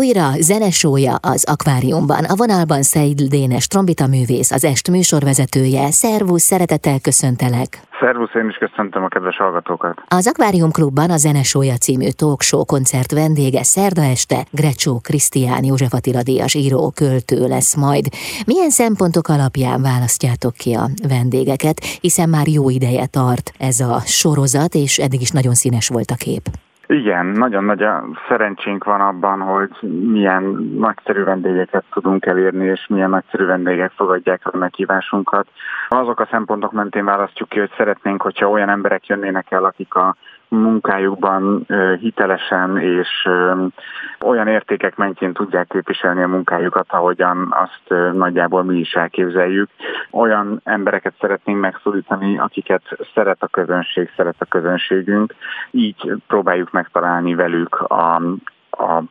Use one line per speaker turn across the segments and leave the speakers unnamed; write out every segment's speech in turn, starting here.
Újra zenesója az akváriumban. A vonalban Szeid Dénes trombita művész, az est műsorvezetője. Szervusz, szeretettel köszöntelek.
Szervusz, én is köszöntöm a kedves hallgatókat.
Az Akvárium Klubban a Zenesója című talk show koncert vendége szerda este Grecsó Krisztián József Attila Díjas író, költő lesz majd. Milyen szempontok alapján választjátok ki a vendégeket, hiszen már jó ideje tart ez a sorozat, és eddig is nagyon színes volt a kép.
Igen, nagyon nagy a szerencsénk van abban, hogy milyen nagyszerű vendégeket tudunk elérni, és milyen nagyszerű vendégek fogadják a meghívásunkat. Azok a szempontok mentén választjuk ki, hogy szeretnénk, hogyha olyan emberek jönnének el, akik a munkájukban hitelesen és olyan értékek mentén tudják képviselni a munkájukat, ahogyan azt nagyjából mi is elképzeljük. Olyan embereket szeretnénk megszólítani, akiket szeret a közönség, szeret a közönségünk. Így próbáljuk megtalálni velük a, a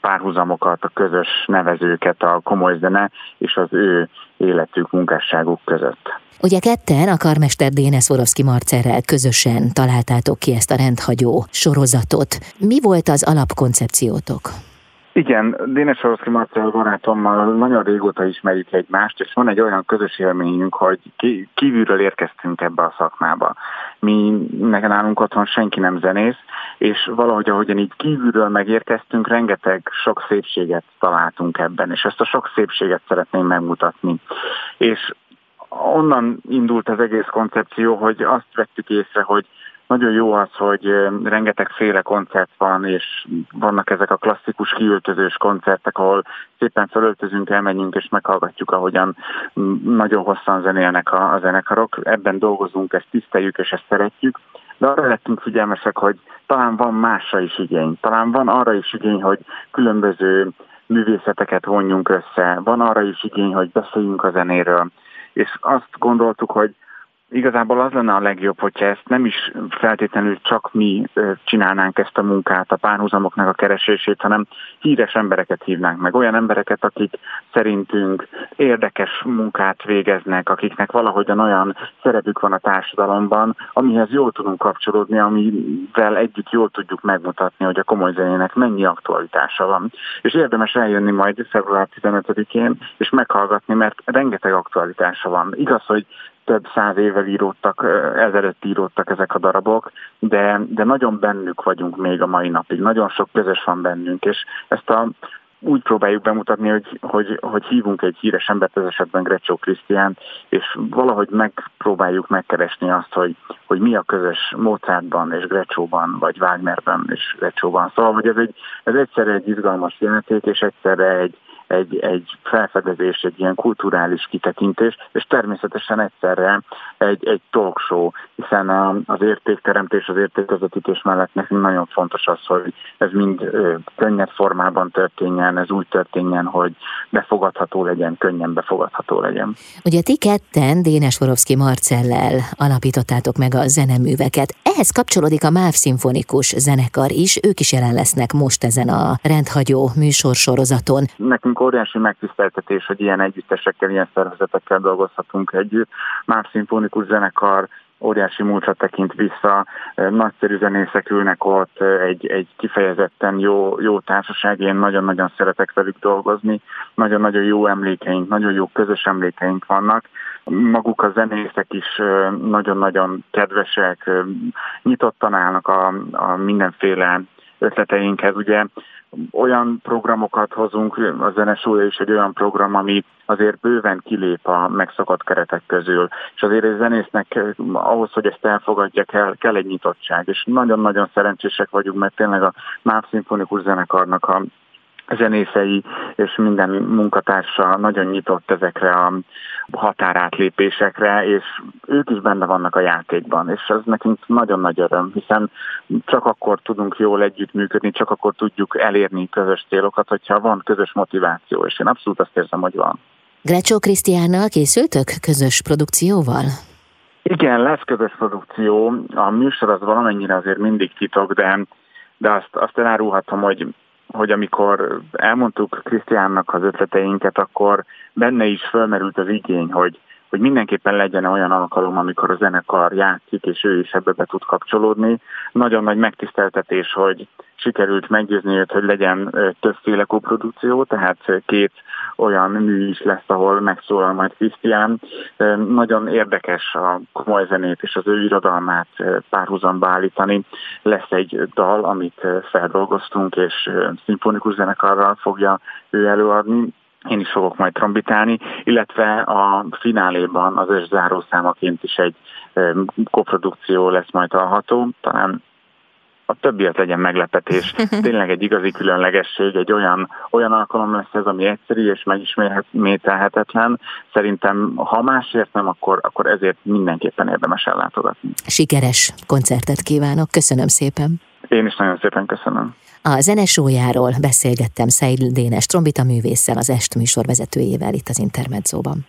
párhuzamokat, a közös nevezőket a komoly zene és az ő életük, munkásságuk között.
Ugye ketten a karmester Dénes Vorovszki Marcerrel közösen találtátok ki ezt a rendhagyó sorozatot. Mi volt az alapkoncepciótok?
Igen, Dénes Soroszki Marcel barátommal nagyon régóta ismerjük egymást, és van egy olyan közös élményünk, hogy kívülről érkeztünk ebbe a szakmába. Mi nálunk otthon senki nem zenész, és valahogy ahogyan így kívülről megérkeztünk, rengeteg sok szépséget találtunk ebben, és ezt a sok szépséget szeretném megmutatni. És onnan indult az egész koncepció, hogy azt vettük észre, hogy nagyon jó az, hogy rengeteg féle koncert van, és vannak ezek a klasszikus kiöltözős koncertek, ahol szépen felöltözünk, elmegyünk és meghallgatjuk, ahogyan nagyon hosszan zenélnek a, a zenekarok. Ebben dolgozunk, ezt tiszteljük és ezt szeretjük. De arra lettünk figyelmesek, hogy talán van másra is igény. Talán van arra is igény, hogy különböző művészeteket vonjunk össze. Van arra is igény, hogy beszéljünk a zenéről. És azt gondoltuk, hogy Igazából az lenne a legjobb, hogyha ezt nem is feltétlenül csak mi csinálnánk ezt a munkát, a párhuzamoknak a keresését, hanem híres embereket hívnánk meg, olyan embereket, akik szerintünk érdekes munkát végeznek, akiknek valahogyan olyan szerepük van a társadalomban, amihez jól tudunk kapcsolódni, amivel együtt jól tudjuk megmutatni, hogy a komoly zenének mennyi aktualitása van. És érdemes eljönni majd február 15-én, és meghallgatni, mert rengeteg aktualitása van. Igaz, hogy több száz évvel íródtak, ezelőtt íródtak ezek a darabok, de, de nagyon bennük vagyunk még a mai napig. Nagyon sok közös van bennünk, és ezt a úgy próbáljuk bemutatni, hogy, hogy, hogy hívunk egy híres embert, ez esetben Grecsó Krisztián, és valahogy megpróbáljuk megkeresni azt, hogy, hogy mi a közös Mozartban és Grecsóban, vagy Wagnerben és Grecsóban. Szóval, hogy ez, egy, ez egyszerre egy izgalmas játék, és egyszerre egy, egy, egy felfedezés, egy ilyen kulturális kitekintés, és természetesen egyszerre egy, egy talk show, hiszen az értékteremtés, az értékvezetítés mellett nekünk nagyon fontos az, hogy ez mind könnyed formában történjen, ez úgy történjen, hogy befogadható legyen, könnyen befogadható legyen.
Ugye ti ketten Dénes Vorovszki Marcellel alapítottátok meg a zeneműveket. Ehhez kapcsolódik a MÁV szimfonikus zenekar is, ők is jelen lesznek most ezen a rendhagyó műsorsorozaton.
Nekünk nekünk óriási megtiszteltetés, hogy ilyen együttesekkel, ilyen szervezetekkel dolgozhatunk együtt. Más szimfonikus zenekar, óriási múltra tekint vissza, nagyszerű zenészek ülnek ott, egy, egy kifejezetten jó, jó társaság, én nagyon-nagyon szeretek velük dolgozni, nagyon-nagyon jó emlékeink, nagyon jó közös emlékeink vannak. Maguk a zenészek is nagyon-nagyon kedvesek, nyitottan állnak a, a mindenféle ötleteinkhez. Ugye olyan programokat hozunk, a zenesúlya is egy olyan program, ami azért bőven kilép a megszokott keretek közül, és azért egy zenésznek ahhoz, hogy ezt elfogadja, kell, kell egy nyitottság, és nagyon-nagyon szerencsések vagyunk, mert tényleg a MÁV Szimfonikus Zenekarnak a zenészei és minden munkatársa nagyon nyitott ezekre a határátlépésekre, és ők is benne vannak a játékban, és ez nekünk nagyon nagy öröm, hiszen csak akkor tudunk jól együttműködni, csak akkor tudjuk elérni közös célokat, hogyha van közös motiváció, és én abszolút azt érzem, hogy van.
Grecsó Krisztiánnal készültök közös produkcióval?
Igen, lesz közös produkció. A műsor az valamennyire azért mindig titok, de, de azt, azt elárulhatom, hogy hogy amikor elmondtuk Krisztiánnak az ötleteinket, akkor benne is fölmerült az igény, hogy, hogy mindenképpen legyen olyan alkalom, amikor a zenekar játszik, és ő is ebbe be tud kapcsolódni. Nagyon nagy megtiszteltetés, hogy sikerült meggyőzni őt, hogy legyen többféle koprodukció, tehát két olyan mű is lesz, ahol megszólal majd Krisztián. Nagyon érdekes a komoly zenét és az ő irodalmát párhuzamba állítani. Lesz egy dal, amit feldolgoztunk, és szimfonikus zenekarral fogja ő előadni, én is fogok majd trombitálni, illetve a fináléban az ős zárószámaként is egy koprodukció lesz majd hallható, talán a többiet legyen meglepetés. Tényleg egy igazi különlegesség, egy olyan, olyan alkalom lesz ez, ami egyszerű és megismételhetetlen. Szerintem, ha másért nem, akkor, akkor ezért mindenképpen érdemes ellátogatni.
Sikeres koncertet kívánok, köszönöm szépen.
Én is nagyon szépen köszönöm.
A zenesójáról beszélgettem Szeid Dénes trombita művésszel, az Est műsorvezetőjével itt az Intermedzóban.